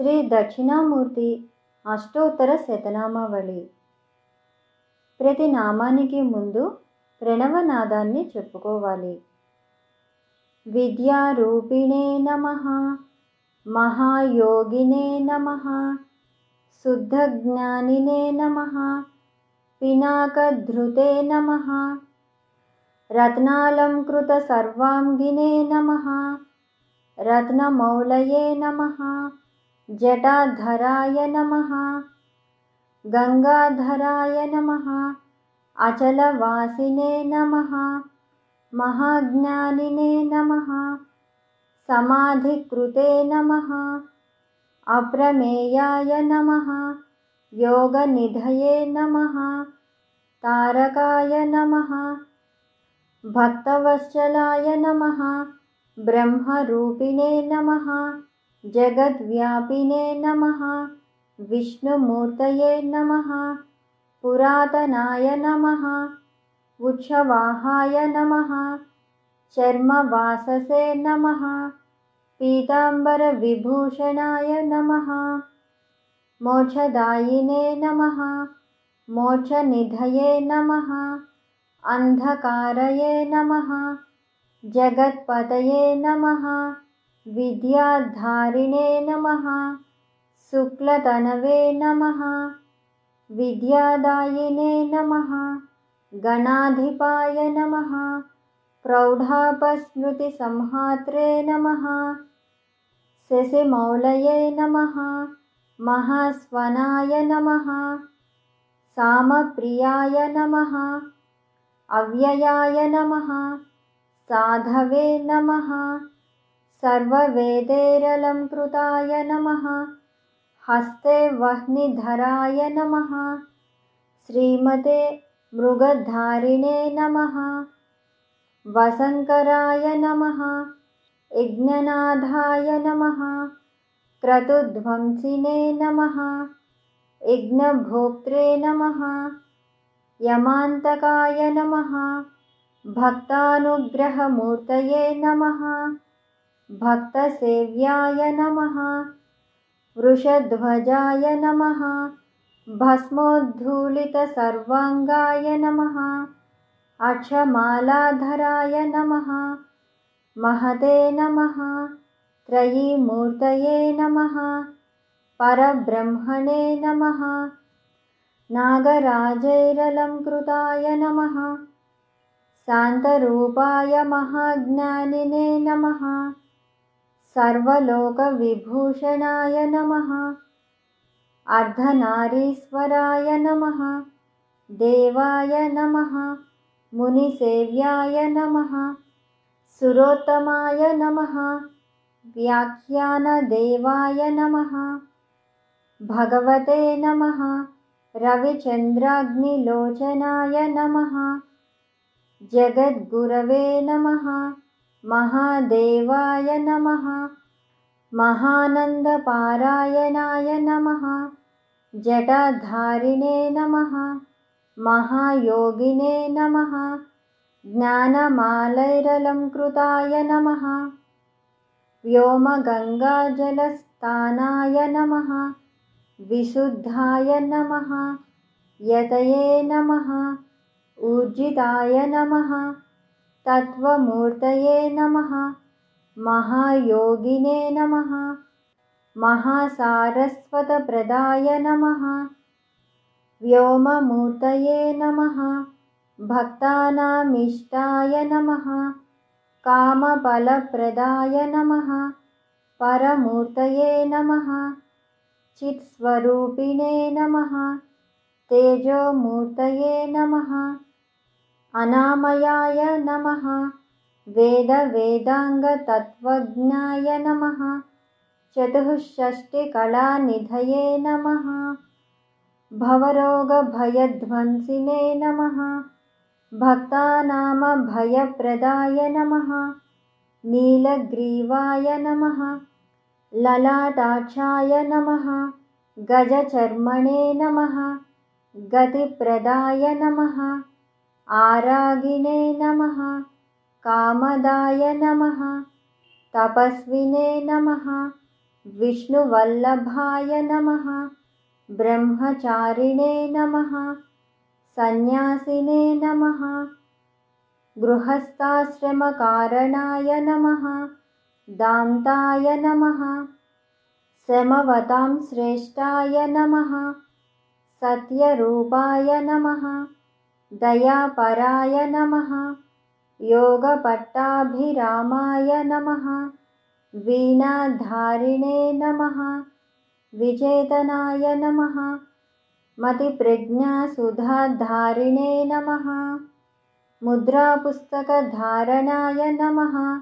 శ్రీ దక్షిణామూర్తి అష్టోత్తర శతనామావళి ప్రతి నామానికి ముందు ప్రణవనాదాన్ని చెప్పుకోవాలి. విద్యారూపిణే నమ మహాయోగినే నమ శుద్ధజ్ఞానినే నమ పినాకధృతే నమ రత్నాలంకృత సర్వాంగినే నమ రత్నమౌళయే నమ जटाधराय नमः। गङ्गाधराय नमः। अचलवासिने नमः। महाज्ञानिने नमः। समाधिकृते नमः। अप्रमेयाय नमः। योगनिधये नमः। तारकाय नमः। भक्तवत्सलाय नमः। ब्रह्मरूपिणे नमः जगद्व्यापिने नमः। विष्णुमूर्तये नमः। पुरातनाय नमः। उच्छवाहाय नमः। चर्मवाससे नमः। पीताम्बरविभूषणाय नमः। मोक्षदायिने नमः। मोक्षनिधये नमः। अन्धकारये नमः। जगत्पतये नमः विद्याधारिणे नमः। शुक्लतनवे नमः। विद्यादायिने नमः। गणाधिपाय नमः। प्रौढापस्मृतिसंहात्रे नमः। शशिमौलये नमः। महास्वनाय नमः। सामप्रियाय नमः। अव्ययाय नमः। साधवे नमः सर्ववेदैरलङ्कृताय नमः। हस्ते वह्निधराय नमः। श्रीमते मृगधारिणे नमः। वसङ्कराय नमः। यज्ञनाथाय नमः। क्रतुध्वंसिने नमः। यज्ञभोक्त्रे नमः। यमान्तकाय नमः। भक्तानुग्रहमूर्तये नमः भक्तसेव्याय नमः। वृषध्वजाय नमः। भस्मोद्धूलितसर्वाङ्गाय नमः। अक्षमालाधराय नमः। महते नमः। त्रयीमूर्तये नमः। परब्रह्मणे नमः। नागराजैरलङ्कृताय नमः। शान्तरूपाय महाज्ञानिने नमः सर्वलोकविभूषणाय नमः। अर्धनारीश्वराय नमः। देवाय नमः। मुनिसेव्याय नमः। सुरोत्तमाय नमः। व्याख्यानदेवाय नमः। भगवते नमः। रविचन्द्राग्निलोचनाय नमः। जगद्गुरवे नमः महादेवाय नमः। महानन्दपारायणाय नमः। जटाधारिणे नमः। महायोगिने नमः। ज्ञानमालैरलङ्कृताय नमः। व्योमगङ्गाजलस्थानाय नमः। विशुद्धाय नमः। यतये नमः। ऊर्जिताय नमः तत्त्वमूर्तये नमः। महायोगिने नमः। महासारस्वतप्रदाय नमः। व्योममूर्तये नमः। भक्तानामिष्टाय नमः। कामफलप्रदाय नमः। परमूर्तये नमः। चित्स्वरूपिणे नमः। तेजोमूर्तये नमः अनामयाय नमः। वेदवेदाङ्गतत्त्वज्ञाय नमः। चतुःषष्टिकलानिधये नमः। भवरोगभयध्वंसिने नमः। भक्तानामभयप्रदाय नमः। नीलग्रीवाय नमः। ललाटाक्षाय नमः। गजचर्मणे नमः। गतिप्रदाय नमः आरागिणे नमः कामदाय नमः तपस्विने नमः विष्णुवल्लभाय नमः ब्रह्मचारिणे नमः सन्न्यासिने नमः गृहस्थाश्रमकारणाय नमः दान्ताय नमः समवतां श्रेष्ठाय नमः सत्यरूपाय नमः दयापराय नमः। योगपट्टाभिरामाय नमः। वीणाधारिणे नमः। विचेतनाय नमः। मतिप्रज्ञासुधाधारिणे नमः। मुद्रापुस्तकधारणाय नमः।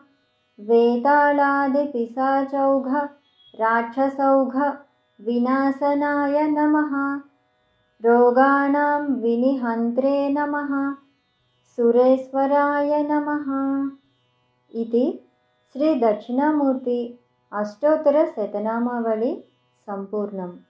वेतालादिपिसाचौघ राक्षसौघ विनाशनाय नमः रोगाणां विनिहन्त्रे नमः। सुरेश्वराय नमः। इति श्रीदक्षिणामूर्ति अष्टोत्तरशतनामावली सम्पूर्णम्